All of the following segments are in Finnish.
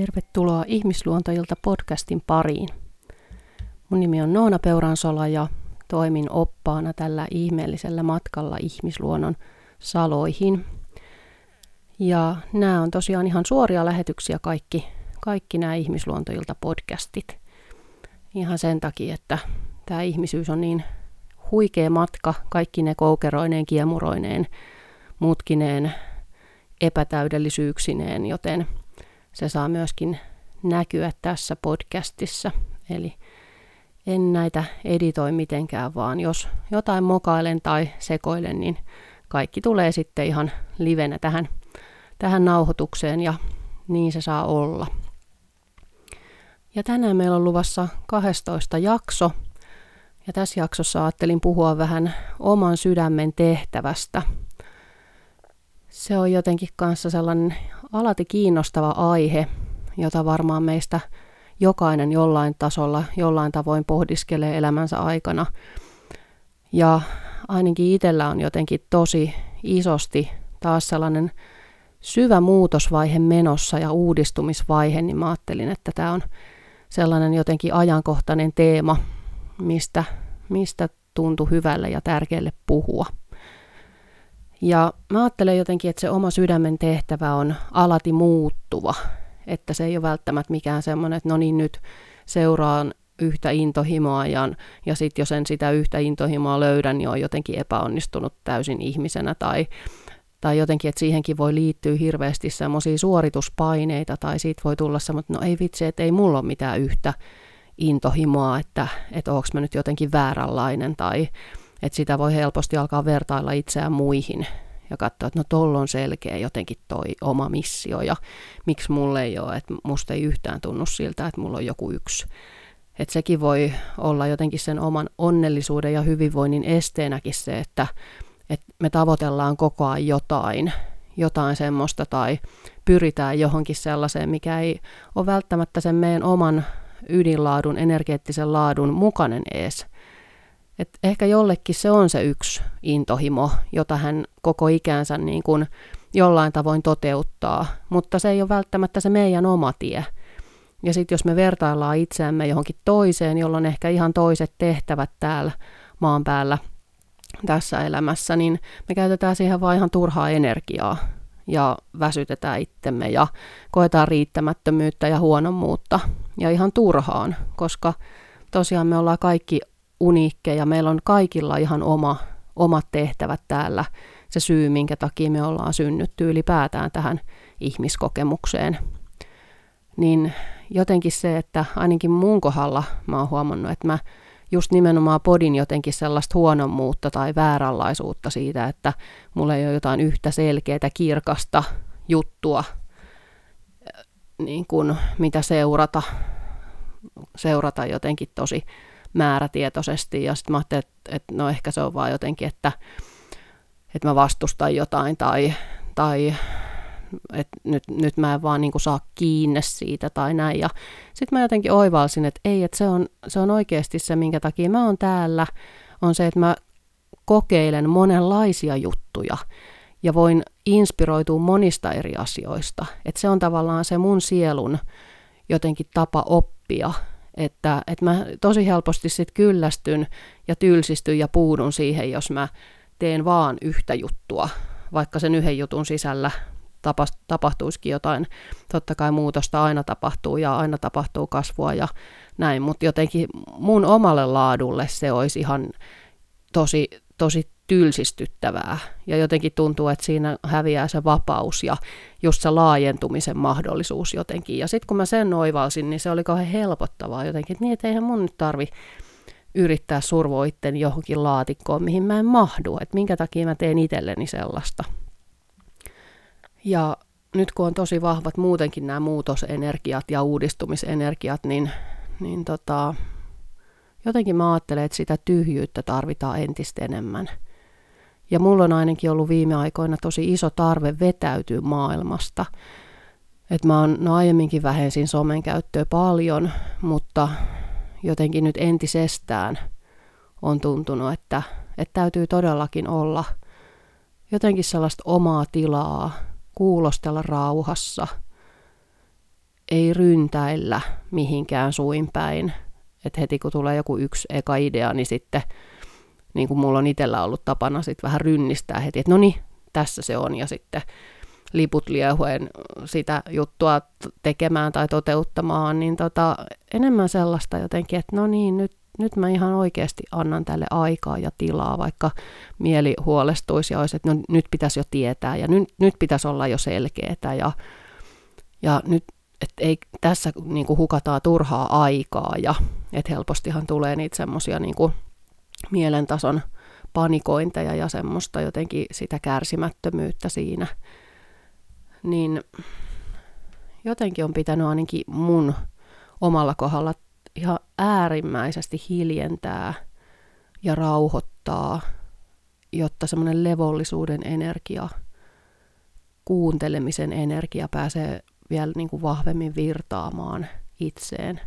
Tervetuloa Ihmisluontoilta podcastin pariin. Mun nimi on Noona Peuransola ja toimin oppaana tällä ihmeellisellä matkalla ihmisluonnon saloihin. Ja nämä on tosiaan ihan suoria lähetyksiä kaikki, kaikki nämä Ihmisluontoilta podcastit. Ihan sen takia, että tämä ihmisyys on niin huikea matka, kaikki ne koukeroineen, kiemuroineen, mutkineen, epätäydellisyyksineen, joten – se saa myöskin näkyä tässä podcastissa. Eli en näitä editoi mitenkään, vaan jos jotain mokailen tai sekoilen, niin kaikki tulee sitten ihan livenä tähän, tähän nauhoitukseen ja niin se saa olla. Ja tänään meillä on luvassa 12 jakso. Ja tässä jaksossa ajattelin puhua vähän oman sydämen tehtävästä. Se on jotenkin kanssa sellainen alati kiinnostava aihe, jota varmaan meistä jokainen jollain tasolla, jollain tavoin pohdiskelee elämänsä aikana. Ja ainakin itsellä on jotenkin tosi isosti taas sellainen syvä muutosvaihe menossa ja uudistumisvaihe, niin mä ajattelin, että tämä on sellainen jotenkin ajankohtainen teema, mistä, mistä tuntui hyvälle ja tärkeälle puhua. Ja mä ajattelen jotenkin, että se oma sydämen tehtävä on alati muuttuva, että se ei ole välttämättä mikään semmoinen, että no niin nyt seuraan yhtä intohimoa ja, ja sitten jos en sitä yhtä intohimoa löydä, niin on jotenkin epäonnistunut täysin ihmisenä. Tai, tai jotenkin, että siihenkin voi liittyä hirveästi semmoisia suorituspaineita tai siitä voi tulla semmoinen, no ei vitsi, että ei mulla ole mitään yhtä intohimoa, että, että onko mä nyt jotenkin vääränlainen tai että sitä voi helposti alkaa vertailla itseään muihin ja katsoa, että no tolla on selkeä jotenkin toi oma missio ja miksi mulle ei ole, että musta ei yhtään tunnu siltä, että mulla on joku yksi. Että sekin voi olla jotenkin sen oman onnellisuuden ja hyvinvoinnin esteenäkin se, että, että me tavoitellaan koko ajan jotain, jotain semmoista tai pyritään johonkin sellaiseen, mikä ei ole välttämättä sen meidän oman ydinlaadun, energeettisen laadun mukainen ees. Et ehkä jollekin se on se yksi intohimo, jota hän koko ikänsä niin kuin jollain tavoin toteuttaa, mutta se ei ole välttämättä se meidän oma tie. Ja sitten jos me vertaillaan itseämme johonkin toiseen, jolla on ehkä ihan toiset tehtävät täällä maan päällä tässä elämässä, niin me käytetään siihen vain ihan turhaa energiaa ja väsytetään itsemme ja koetaan riittämättömyyttä ja huonommuutta ja ihan turhaan, koska tosiaan me ollaan kaikki uniikkeja. Meillä on kaikilla ihan oma, omat tehtävät täällä. Se syy, minkä takia me ollaan synnytty ylipäätään tähän ihmiskokemukseen. Niin jotenkin se, että ainakin mun kohdalla mä oon huomannut, että mä just nimenomaan podin jotenkin sellaista huonommuutta tai vääränlaisuutta siitä, että mulla ei ole jotain yhtä selkeää, kirkasta juttua, niin kuin mitä seurata, seurata jotenkin tosi määrätietoisesti ja sitten mä ajattelin, että, että no ehkä se on vaan jotenkin, että, että mä vastustan jotain tai, tai että nyt, nyt mä en vaan niin kuin saa kiinni siitä tai näin. Ja sitten mä jotenkin oivalsin, että ei, että se on, se on oikeasti se, minkä takia mä oon täällä, on se, että mä kokeilen monenlaisia juttuja ja voin inspiroitua monista eri asioista. Että se on tavallaan se mun sielun jotenkin tapa oppia että, että mä tosi helposti sitten kyllästyn ja tylsistyn ja puudun siihen, jos mä teen vaan yhtä juttua, vaikka sen yhden jutun sisällä tapahtuisikin jotain. Totta kai muutosta aina tapahtuu ja aina tapahtuu kasvua ja näin, mutta jotenkin mun omalle laadulle se olisi ihan tosi, tosi tylsistyttävää. Ja jotenkin tuntuu, että siinä häviää se vapaus ja just se laajentumisen mahdollisuus jotenkin. Ja sitten kun mä sen oivalsin, niin se oli kauhean helpottavaa jotenkin, että niin, että eihän mun nyt tarvi yrittää survoa itten johonkin laatikkoon, mihin mä en mahdu, että minkä takia mä teen itselleni sellaista. Ja nyt kun on tosi vahvat muutenkin nämä muutosenergiat ja uudistumisenergiat, niin, niin tota, jotenkin mä ajattelen, että sitä tyhjyyttä tarvitaan entistä enemmän – ja mulla on ainakin ollut viime aikoina tosi iso tarve vetäytyä maailmasta. Et mä oon, no aiemminkin vähensin somen käyttöä paljon, mutta jotenkin nyt entisestään on tuntunut, että, että täytyy todellakin olla jotenkin sellaista omaa tilaa, kuulostella rauhassa, ei ryntäillä mihinkään suin päin. Että heti kun tulee joku yksi eka idea, niin sitten niin kuin mulla on itsellä ollut tapana sitten vähän rynnistää heti, että no niin, tässä se on, ja sitten liput liehuen sitä juttua tekemään tai toteuttamaan, niin tota, enemmän sellaista jotenkin, että no niin, nyt, nyt mä ihan oikeasti annan tälle aikaa ja tilaa, vaikka mieli huolestuisi ja olisi, että no, nyt pitäisi jo tietää ja nyt, nyt pitäisi olla jo selkeää ja, ja nyt, että ei tässä niin kuin hukataan turhaa aikaa ja että helpostihan tulee niitä semmoisia niin mielentason panikointeja ja semmoista jotenkin sitä kärsimättömyyttä siinä, niin jotenkin on pitänyt ainakin mun omalla kohdalla ihan äärimmäisesti hiljentää ja rauhoittaa, jotta semmoinen levollisuuden energia, kuuntelemisen energia pääsee vielä niin kuin vahvemmin virtaamaan itseen.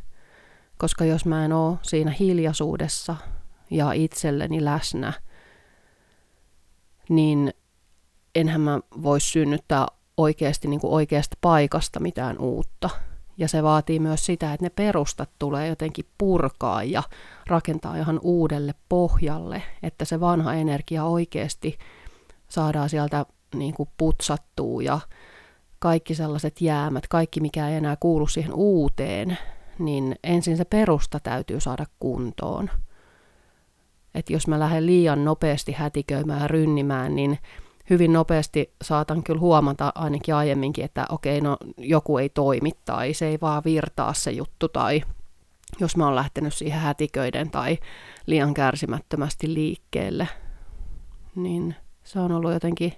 Koska jos mä en ole siinä hiljaisuudessa ja itselleni läsnä, niin enhän mä voi synnyttää oikeasti niin kuin oikeasta paikasta mitään uutta. Ja se vaatii myös sitä, että ne perustat tulee jotenkin purkaa ja rakentaa ihan uudelle pohjalle, että se vanha energia oikeasti saadaan sieltä niin kuin putsattua ja kaikki sellaiset jäämät, kaikki mikä ei enää kuulu siihen uuteen, niin ensin se perusta täytyy saada kuntoon. Että jos mä lähden liian nopeasti hätiköimään ja rynnimään, niin hyvin nopeasti saatan kyllä huomata ainakin aiemminkin, että okei, no joku ei toimi tai se ei vaan virtaa se juttu tai jos mä oon lähtenyt siihen hätiköiden tai liian kärsimättömästi liikkeelle, niin se on ollut jotenkin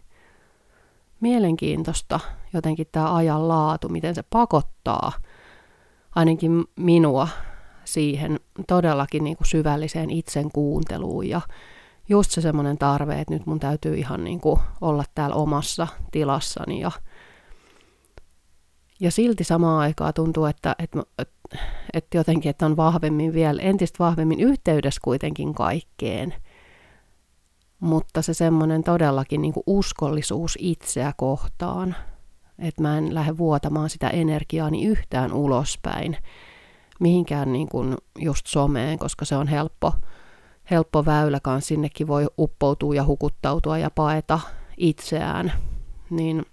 mielenkiintoista jotenkin tämä ajan laatu, miten se pakottaa ainakin minua siihen todellakin niin kuin syvälliseen itsen kuunteluun ja just se semmoinen tarve, että nyt mun täytyy ihan niin kuin olla täällä omassa tilassani ja, ja silti samaan aikaan tuntuu, että, että, että, jotenkin, että on vahvemmin vielä, entistä vahvemmin yhteydessä kuitenkin kaikkeen. Mutta se semmoinen todellakin niin kuin uskollisuus itseä kohtaan, että mä en lähde vuotamaan sitä energiaani yhtään ulospäin, mihinkään niin kuin just someen, koska se on helppo, helppo väylä kanssa, sinnekin voi uppoutua ja hukuttautua ja paeta itseään, niin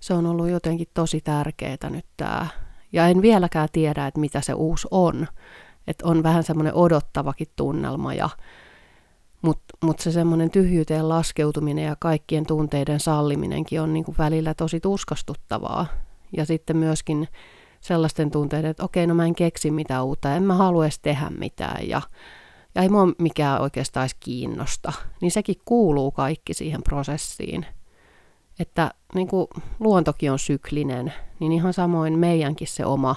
se on ollut jotenkin tosi tärkeää nyt tämä. Ja en vieläkään tiedä, että mitä se uusi on. Että on vähän semmoinen odottavakin tunnelma, ja, mutta mut se semmoinen tyhjyyteen laskeutuminen ja kaikkien tunteiden salliminenkin on niinku välillä tosi tuskastuttavaa. Ja sitten myöskin sellaisten tunteiden, että okei, no mä en keksi mitään uutta, en mä halua edes tehdä mitään ja ja ei mua mikään oikeastaan edes kiinnosta, niin sekin kuuluu kaikki siihen prosessiin. Että niin kuin luontokin on syklinen, niin ihan samoin meidänkin se oma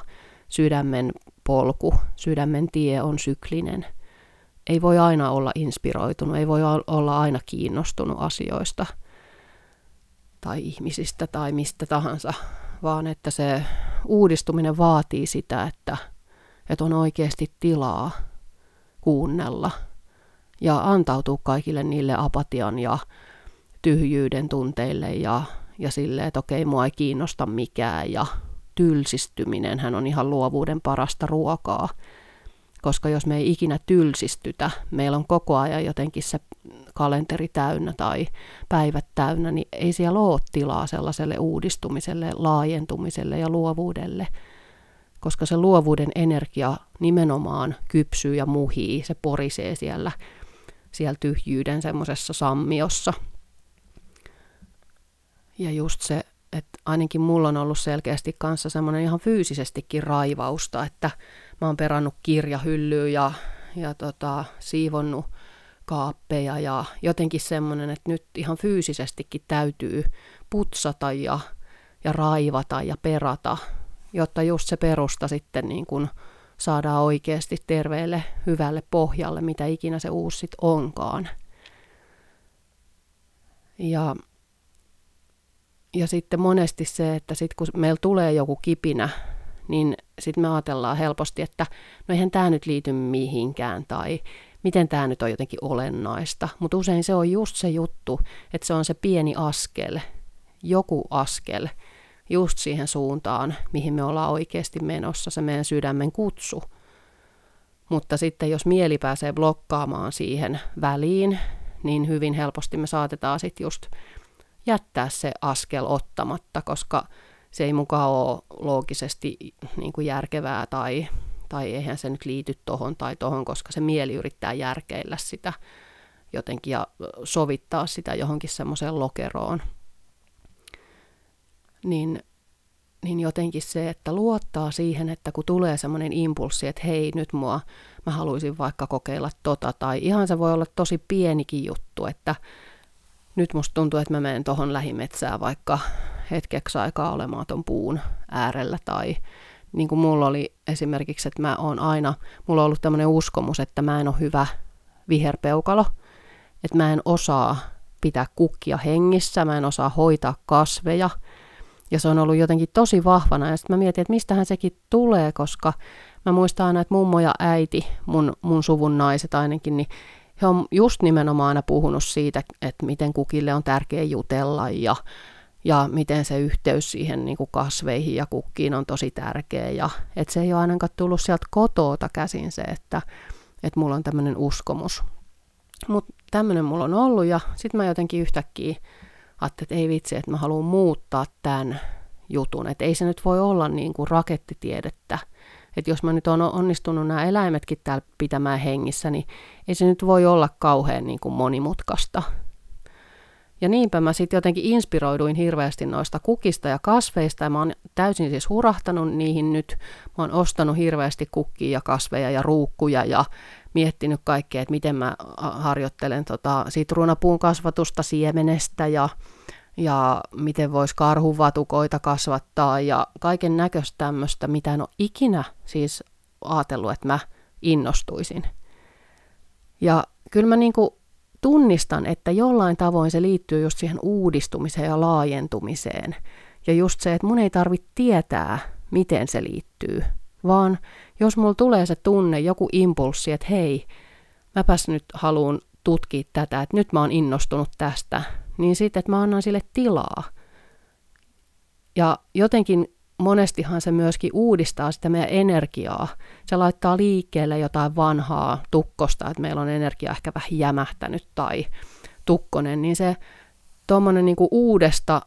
sydämen polku, sydämen tie on syklinen. Ei voi aina olla inspiroitunut, ei voi olla aina kiinnostunut asioista tai ihmisistä tai mistä tahansa, vaan että se uudistuminen vaatii sitä, että, että on oikeasti tilaa kuunnella ja antautua kaikille niille apatian ja tyhjyyden tunteille ja, ja silleen, että okei, mua ei kiinnosta mikään ja tylsistyminen hän on ihan luovuuden parasta ruokaa. Koska jos me ei ikinä tylsistytä, meillä on koko ajan jotenkin se kalenteri täynnä tai päivät täynnä, niin ei siellä ole tilaa sellaiselle uudistumiselle, laajentumiselle ja luovuudelle – koska se luovuuden energia nimenomaan kypsyy ja muhii, se porisee siellä, siellä tyhjyyden semmoisessa sammiossa. Ja just se, että ainakin mulla on ollut selkeästi kanssa semmoinen ihan fyysisestikin raivausta, että mä oon perannut kirjahyllyä ja, ja tota, siivonnut kaappeja ja jotenkin semmoinen, että nyt ihan fyysisestikin täytyy putsata ja, ja raivata ja perata jotta just se perusta sitten niin kuin saadaan oikeasti terveelle, hyvälle pohjalle, mitä ikinä se uusi sit onkaan. Ja, ja sitten monesti se, että sit kun meillä tulee joku kipinä, niin sitten me ajatellaan helposti, että no eihän tämä nyt liity mihinkään tai miten tämä nyt on jotenkin olennaista. Mutta usein se on just se juttu, että se on se pieni askel, joku askel, just siihen suuntaan, mihin me ollaan oikeasti menossa, se meidän sydämen kutsu. Mutta sitten jos mieli pääsee blokkaamaan siihen väliin, niin hyvin helposti me saatetaan sitten just jättää se askel ottamatta, koska se ei mukaan ole loogisesti niin kuin järkevää tai, tai eihän se nyt liity tohon tai tohon, koska se mieli yrittää järkeillä sitä jotenkin ja sovittaa sitä johonkin semmoiseen lokeroon. Niin, niin jotenkin se, että luottaa siihen, että kun tulee semmoinen impulssi, että hei nyt mua, mä haluaisin vaikka kokeilla tota, tai ihan se voi olla tosi pienikin juttu, että nyt musta tuntuu, että mä menen tuohon lähimetsään vaikka hetkeksi aikaa olemaan ton puun äärellä tai niin kuin mulla oli esimerkiksi, että mä oon aina, mulla on ollut tämmöinen uskomus, että mä en ole hyvä viherpeukalo, että mä en osaa pitää kukkia hengissä, mä en osaa hoitaa kasveja, ja se on ollut jotenkin tosi vahvana, ja sitten mä mietin, että mistähän sekin tulee, koska mä muistan aina, että mummo ja äiti, mun, mun suvun naiset ainakin, niin he on just nimenomaan aina puhunut siitä, että miten kukille on tärkeä jutella ja, ja miten se yhteys siihen niin kuin kasveihin ja kukkiin on tosi tärkeä. Ja että se ei ole ainakaan tullut sieltä kotoota käsin se, että, että mulla on tämmöinen uskomus. Mutta tämmöinen mulla on ollut ja sitten mä jotenkin yhtäkkiä ajattelin, että ei vitsi, että mä haluan muuttaa tämän jutun. Että ei se nyt voi olla niin kuin rakettitiedettä, että jos mä nyt on onnistunut nämä eläimetkin täällä pitämään hengissä, niin ei se nyt voi olla kauhean niin kuin monimutkaista. Ja niinpä mä sitten jotenkin inspiroiduin hirveästi noista kukista ja kasveista, ja mä oon täysin siis hurahtanut niihin nyt. Mä oon ostanut hirveästi kukkia ja kasveja ja ruukkuja ja miettinyt kaikkea, että miten mä harjoittelen tota sitruunapuun kasvatusta siemenestä ja ja miten voisi karhuvatukoita kasvattaa ja kaiken näköistä tämmöistä, mitä en ole ikinä siis ajatellut, että mä innostuisin. Ja kyllä mä niin tunnistan, että jollain tavoin se liittyy just siihen uudistumiseen ja laajentumiseen. Ja just se, että mun ei tarvitse tietää, miten se liittyy, vaan jos mulla tulee se tunne, joku impulssi, että hei, mäpäs nyt haluan tutkia tätä, että nyt mä oon innostunut tästä, niin sitten, että mä annan sille tilaa. Ja jotenkin monestihan se myöskin uudistaa sitä meidän energiaa. Se laittaa liikkeelle jotain vanhaa tukkosta, että meillä on energia ehkä vähän jämähtänyt tai tukkonen, niin se tuommoinen niin uudesta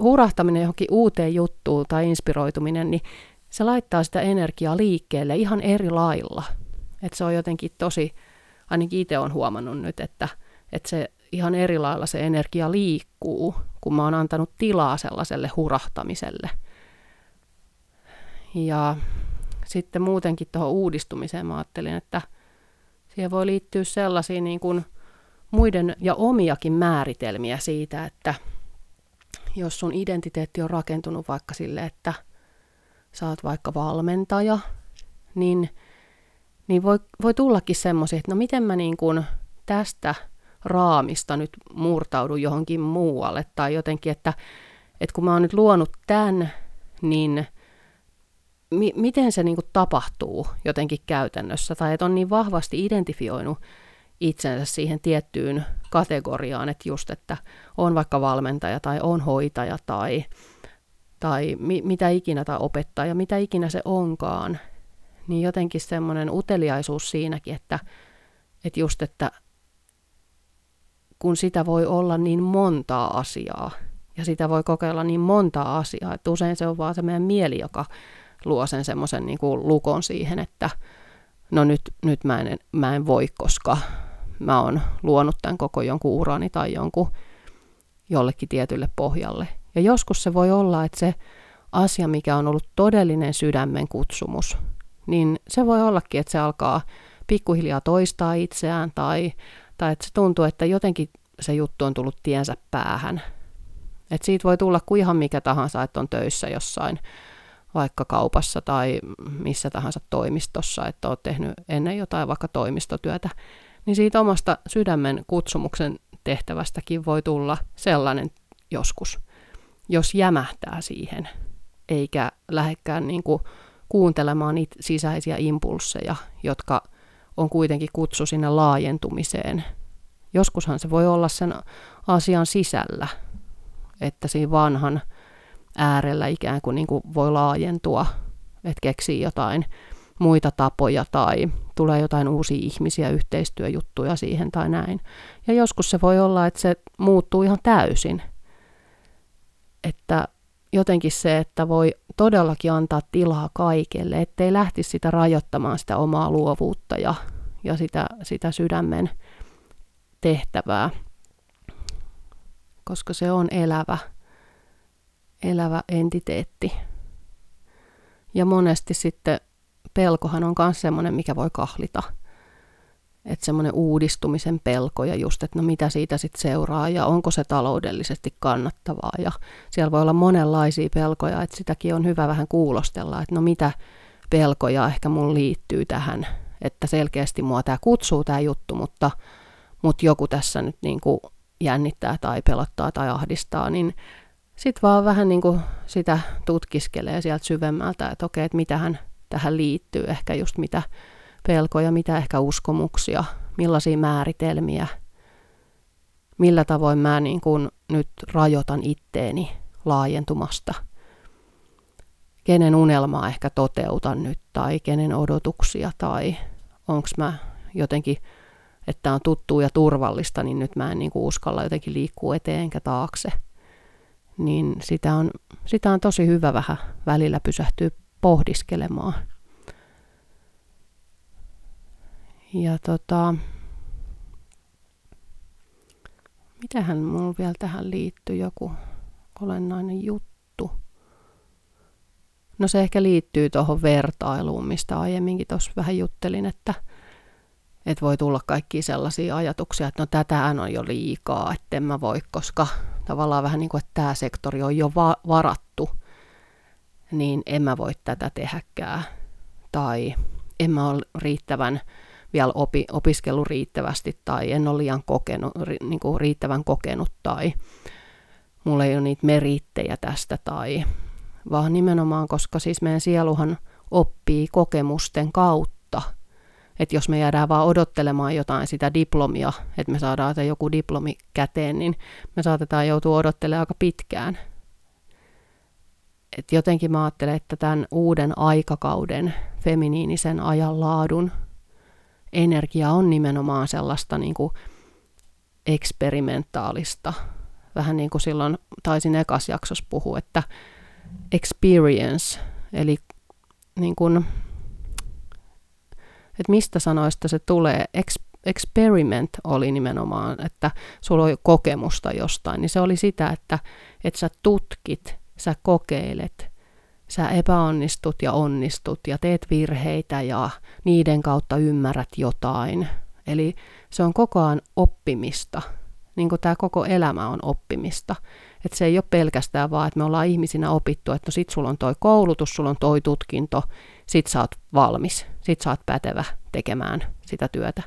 hurahtaminen johonkin uuteen juttuun tai inspiroituminen, niin se laittaa sitä energiaa liikkeelle ihan eri lailla. Että se on jotenkin tosi, ainakin itse olen huomannut nyt, että, että se ihan eri lailla se energia liikkuu, kun mä oon antanut tilaa sellaiselle hurahtamiselle. Ja sitten muutenkin tuohon uudistumiseen mä ajattelin, että siihen voi liittyä sellaisia niin kuin muiden ja omiakin määritelmiä siitä, että jos sun identiteetti on rakentunut vaikka sille, että sä oot vaikka valmentaja, niin, niin voi, voi tullakin semmoisia, että no miten mä niin kuin tästä raamista nyt murtaudu johonkin muualle. Tai jotenkin, että, että kun mä oon nyt luonut tämän, niin mi- miten se niin kuin tapahtuu jotenkin käytännössä? Tai että on niin vahvasti identifioinut itsensä siihen tiettyyn kategoriaan, että just, että on vaikka valmentaja tai on hoitaja tai, tai mi- mitä ikinä tai opettaja, mitä ikinä se onkaan, niin jotenkin semmoinen uteliaisuus siinäkin, että, että just, että kun sitä voi olla niin montaa asiaa ja sitä voi kokeilla niin montaa asiaa, että usein se on vaan se meidän mieli, joka luo sen semmoisen niin kuin lukon siihen, että no nyt, nyt mä, en, mä en voi, koska mä oon luonut tämän koko jonkun urani tai jonkun jollekin tietylle pohjalle. Ja joskus se voi olla, että se asia, mikä on ollut todellinen sydämen kutsumus, niin se voi ollakin, että se alkaa pikkuhiljaa toistaa itseään tai tai että se tuntuu, että jotenkin se juttu on tullut tiensä päähän. Että siitä voi tulla kuin ihan mikä tahansa, että on töissä jossain vaikka kaupassa tai missä tahansa toimistossa, että olet tehnyt ennen jotain vaikka toimistotyötä, niin siitä omasta sydämen kutsumuksen tehtävästäkin voi tulla sellainen joskus, jos jämähtää siihen, eikä lähdekään niin kuin kuuntelemaan niitä sisäisiä impulseja, jotka on kuitenkin kutsu sinne laajentumiseen. Joskushan se voi olla sen asian sisällä, että siinä vanhan äärellä ikään kuin, niin kuin voi laajentua, että keksii jotain muita tapoja tai tulee jotain uusia ihmisiä, yhteistyöjuttuja siihen tai näin. Ja joskus se voi olla, että se muuttuu ihan täysin. Että jotenkin se, että voi todellakin antaa tilaa kaikelle, ettei lähtisi sitä rajoittamaan sitä omaa luovuutta ja, ja sitä, sitä sydämen tehtävää, koska se on elävä, elävä entiteetti. Ja monesti sitten pelkohan on myös semmoinen, mikä voi kahlita. Että semmoinen uudistumisen pelko ja just, että no mitä siitä sitten seuraa ja onko se taloudellisesti kannattavaa. Ja siellä voi olla monenlaisia pelkoja, että sitäkin on hyvä vähän kuulostella, että no mitä pelkoja ehkä mun liittyy tähän. Että selkeästi mua tämä kutsuu tämä juttu, mutta, mutta joku tässä nyt niin kuin jännittää tai pelottaa tai ahdistaa, niin sitten vaan vähän niin kuin sitä tutkiskelee sieltä syvemmältä, että okei, että mitähän tähän liittyy, ehkä just mitä pelkoja, mitä ehkä uskomuksia, millaisia määritelmiä, millä tavoin mä niin kuin nyt rajoitan itteeni laajentumasta, kenen unelmaa ehkä toteutan nyt tai kenen odotuksia tai onko mä jotenkin, että on tuttu ja turvallista, niin nyt mä en niin kuin uskalla jotenkin liikkua eteen enkä taakse. Niin sitä on, sitä on tosi hyvä vähän välillä pysähtyä pohdiskelemaan. Ja tota, mitähän mulla vielä tähän liittyy joku olennainen juttu? No se ehkä liittyy tuohon vertailuun, mistä aiemminkin tuossa vähän juttelin, että, että voi tulla kaikki sellaisia ajatuksia, että no tätähän on jo liikaa, että en mä voi, koska tavallaan vähän niin kuin, että tämä sektori on jo va- varattu niin en mä voi tätä tehäkään. Tai en mä ole riittävän vielä opi, opiskellut riittävästi tai en ole liian kokenut, ri, niin kuin riittävän kokenut tai mulla ei ole niitä merittejä tästä tai vaan nimenomaan, koska siis meidän sieluhan oppii kokemusten kautta. Että jos me jäädään vaan odottelemaan jotain sitä diplomia, että me saadaan joku diplomi käteen, niin me saatetaan joutua odottelemaan aika pitkään – et jotenkin mä ajattelen, että tämän uuden aikakauden feminiinisen ajanlaadun energia on nimenomaan sellaista niin kuin eksperimentaalista. Vähän niin kuin silloin taisin ekas jaksossa puhua, että experience, eli niin kuin, että mistä sanoista se tulee, experiment oli nimenomaan, että sulla oli kokemusta jostain, niin se oli sitä, että, että sä tutkit sä kokeilet, sä epäonnistut ja onnistut ja teet virheitä ja niiden kautta ymmärrät jotain. Eli se on koko ajan oppimista, niin kuin tämä koko elämä on oppimista. Että se ei ole pelkästään vaan, että me ollaan ihmisinä opittu, että no sit sulla on toi koulutus, sulla on toi tutkinto, sit sä oot valmis, sit sä oot pätevä tekemään sitä työtä.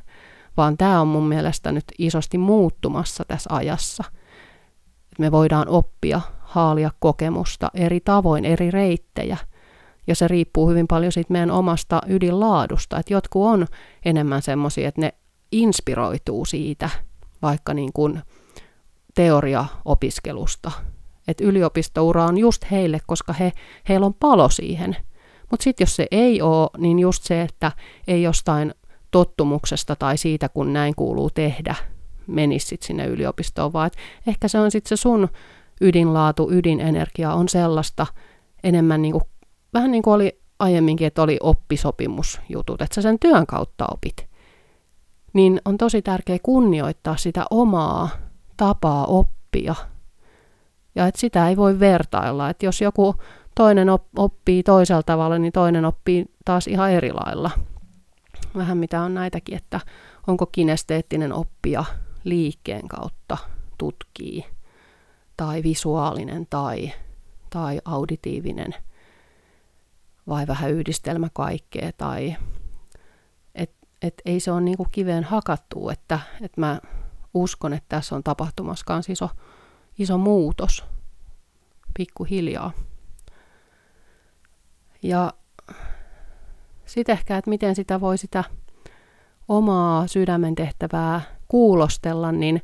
Vaan tämä on mun mielestä nyt isosti muuttumassa tässä ajassa. Että me voidaan oppia haalia kokemusta eri tavoin, eri reittejä. Ja se riippuu hyvin paljon siitä meidän omasta ydinlaadusta. Että jotkut on enemmän semmoisia, että ne inspiroituu siitä, vaikka niin kuin teoriaopiskelusta. Että yliopistoura on just heille, koska he, heillä on palo siihen. Mutta sitten jos se ei ole, niin just se, että ei jostain tottumuksesta tai siitä, kun näin kuuluu tehdä, menisi sinne yliopistoon, vaan ehkä se on sitten se sun ydinlaatu, ydinenergia on sellaista enemmän niin kuin, vähän niin kuin oli aiemminkin, että oli oppisopimusjutut, että sä sen työn kautta opit. Niin on tosi tärkeää kunnioittaa sitä omaa tapaa oppia. Ja että sitä ei voi vertailla, että jos joku toinen oppii toisella tavalla, niin toinen oppii taas ihan eri lailla. Vähän mitä on näitäkin, että onko kinesteettinen oppija liikkeen kautta tutkii tai visuaalinen tai, tai auditiivinen vai vähän yhdistelmä kaikkea tai et, et ei se ole niinku kiveen hakattu, että et mä uskon, että tässä on tapahtumassa myös iso, iso muutos pikkuhiljaa. Ja sitten ehkä, että miten sitä voi sitä omaa sydämen tehtävää kuulostella, niin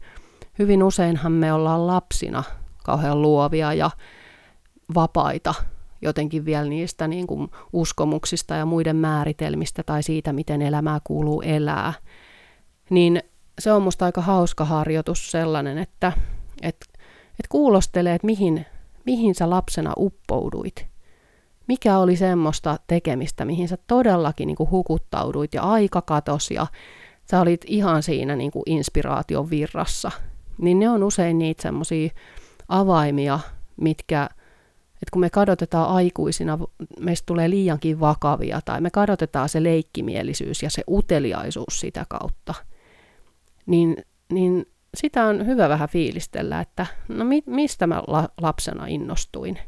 hyvin useinhan me ollaan lapsina kauhean luovia ja vapaita jotenkin vielä niistä niin kuin uskomuksista ja muiden määritelmistä tai siitä, miten elämää kuuluu elää, niin se on musta aika hauska harjoitus sellainen, että, että, että kuulostelee, että mihin, mihin sä lapsena uppouduit. Mikä oli semmoista tekemistä, mihin sä todellakin niin kuin hukuttauduit ja aika katosi ja sä olit ihan siinä niin kuin inspiraation virrassa. Niin ne on usein niitä semmoisia avaimia, mitkä että kun me kadotetaan aikuisina, meistä tulee liiankin vakavia, tai me kadotetaan se leikkimielisyys ja se uteliaisuus sitä kautta, niin, niin sitä on hyvä vähän fiilistellä, että no mi, mistä mä la, lapsena innostuin.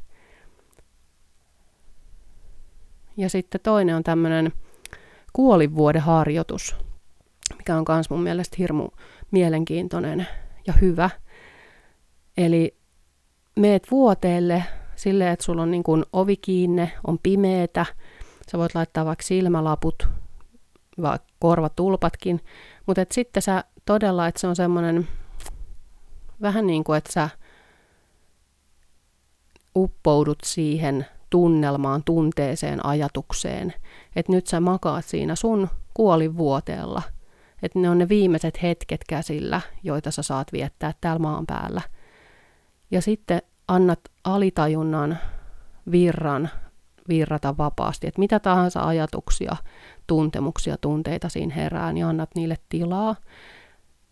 Ja sitten toinen on tämmöinen kuolivuoden harjoitus, mikä on myös mun mielestä hirmu mielenkiintoinen ja hyvä. Eli meet vuoteelle silleen, että sulla on niin kuin ovi kiinne, on pimeetä, sä voit laittaa vaikka silmälaput, vaikka korvatulpatkin, mutta et sitten sä todella, että se on semmoinen vähän niin kuin, että sä uppoudut siihen tunnelmaan, tunteeseen, ajatukseen, että nyt sä makaat siinä sun kuolivuoteella, että ne on ne viimeiset hetket käsillä, joita sä saat viettää täällä maan päällä. Ja sitten annat alitajunnan virran virrata vapaasti, että mitä tahansa ajatuksia, tuntemuksia, tunteita siinä herää, niin annat niille tilaa.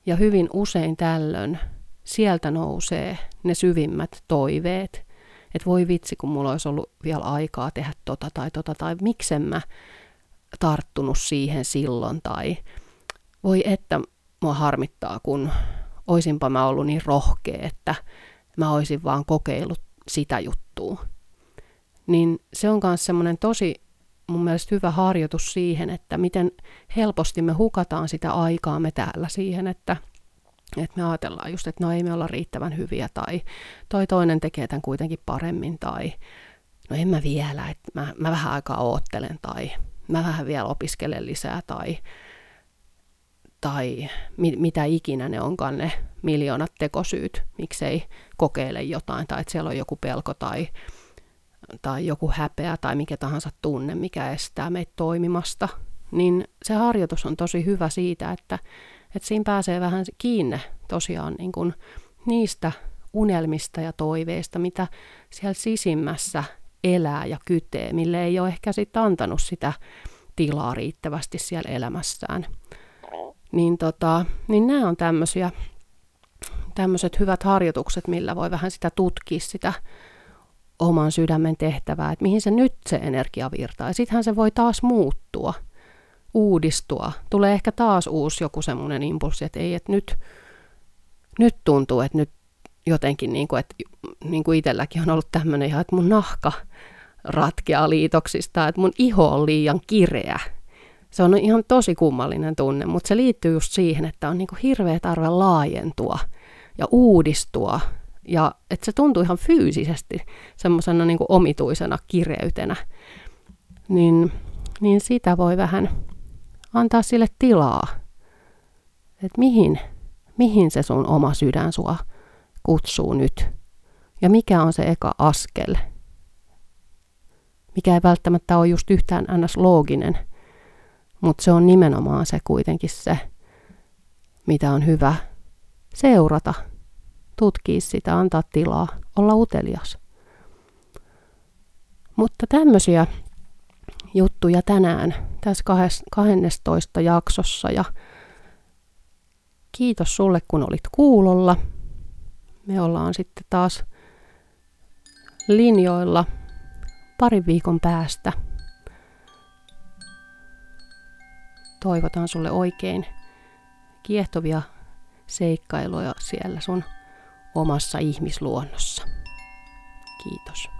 Ja hyvin usein tällöin sieltä nousee ne syvimmät toiveet, että voi vitsi, kun mulla olisi ollut vielä aikaa tehdä tota tai tota, tai miksen mä tarttunut siihen silloin, tai voi että mua harmittaa, kun oisinpa mä ollut niin rohkea, että mä olisin vaan kokeillut sitä juttua. Niin se on myös semmoinen tosi mun mielestä hyvä harjoitus siihen, että miten helposti me hukataan sitä aikaa me täällä siihen, että, että me ajatellaan just, että no ei me olla riittävän hyviä tai toi toinen tekee tämän kuitenkin paremmin tai no en mä vielä, että mä, mä vähän aikaa oottelen tai mä vähän vielä opiskelen lisää tai tai mi- mitä ikinä ne onkaan ne miljoonat tekosyyt, miksei kokeile jotain, tai että siellä on joku pelko tai, tai joku häpeä tai mikä tahansa tunne, mikä estää meitä toimimasta, niin se harjoitus on tosi hyvä siitä, että, että siinä pääsee vähän kiinne tosiaan niin kuin niistä unelmista ja toiveista, mitä siellä sisimmässä elää ja kytee, mille ei ole ehkä sitten antanut sitä tilaa riittävästi siellä elämässään. Niin, tota, niin nämä on tämmöisiä tämmöiset hyvät harjoitukset, millä voi vähän sitä tutkia sitä oman sydämen tehtävää, että mihin se nyt se energia virtaa. Ja sittenhän se voi taas muuttua, uudistua. Tulee ehkä taas uusi joku semmoinen impulssi, että ei, että nyt, nyt tuntuu, että nyt jotenkin, niin kuin, että niin kuin itselläkin on ollut tämmöinen ihan, että mun nahka ratkeaa liitoksista, että mun iho on liian kireä se on ihan tosi kummallinen tunne, mutta se liittyy just siihen, että on niin kuin hirveä tarve laajentua ja uudistua. Ja että se tuntuu ihan fyysisesti semmoisena niin omituisena kireytenä. Niin, niin sitä voi vähän antaa sille tilaa. Että mihin, mihin se sun oma sydän sua kutsuu nyt. Ja mikä on se eka askel. Mikä ei välttämättä ole just yhtään ns. looginen – mutta se on nimenomaan se kuitenkin se, mitä on hyvä seurata, tutkia sitä, antaa tilaa, olla utelias. Mutta tämmöisiä juttuja tänään tässä 12 jaksossa ja kiitos sulle kun olit kuulolla. Me ollaan sitten taas linjoilla parin viikon päästä. Toivotan sulle oikein kiehtovia seikkailuja siellä sun omassa ihmisluonnossa. Kiitos.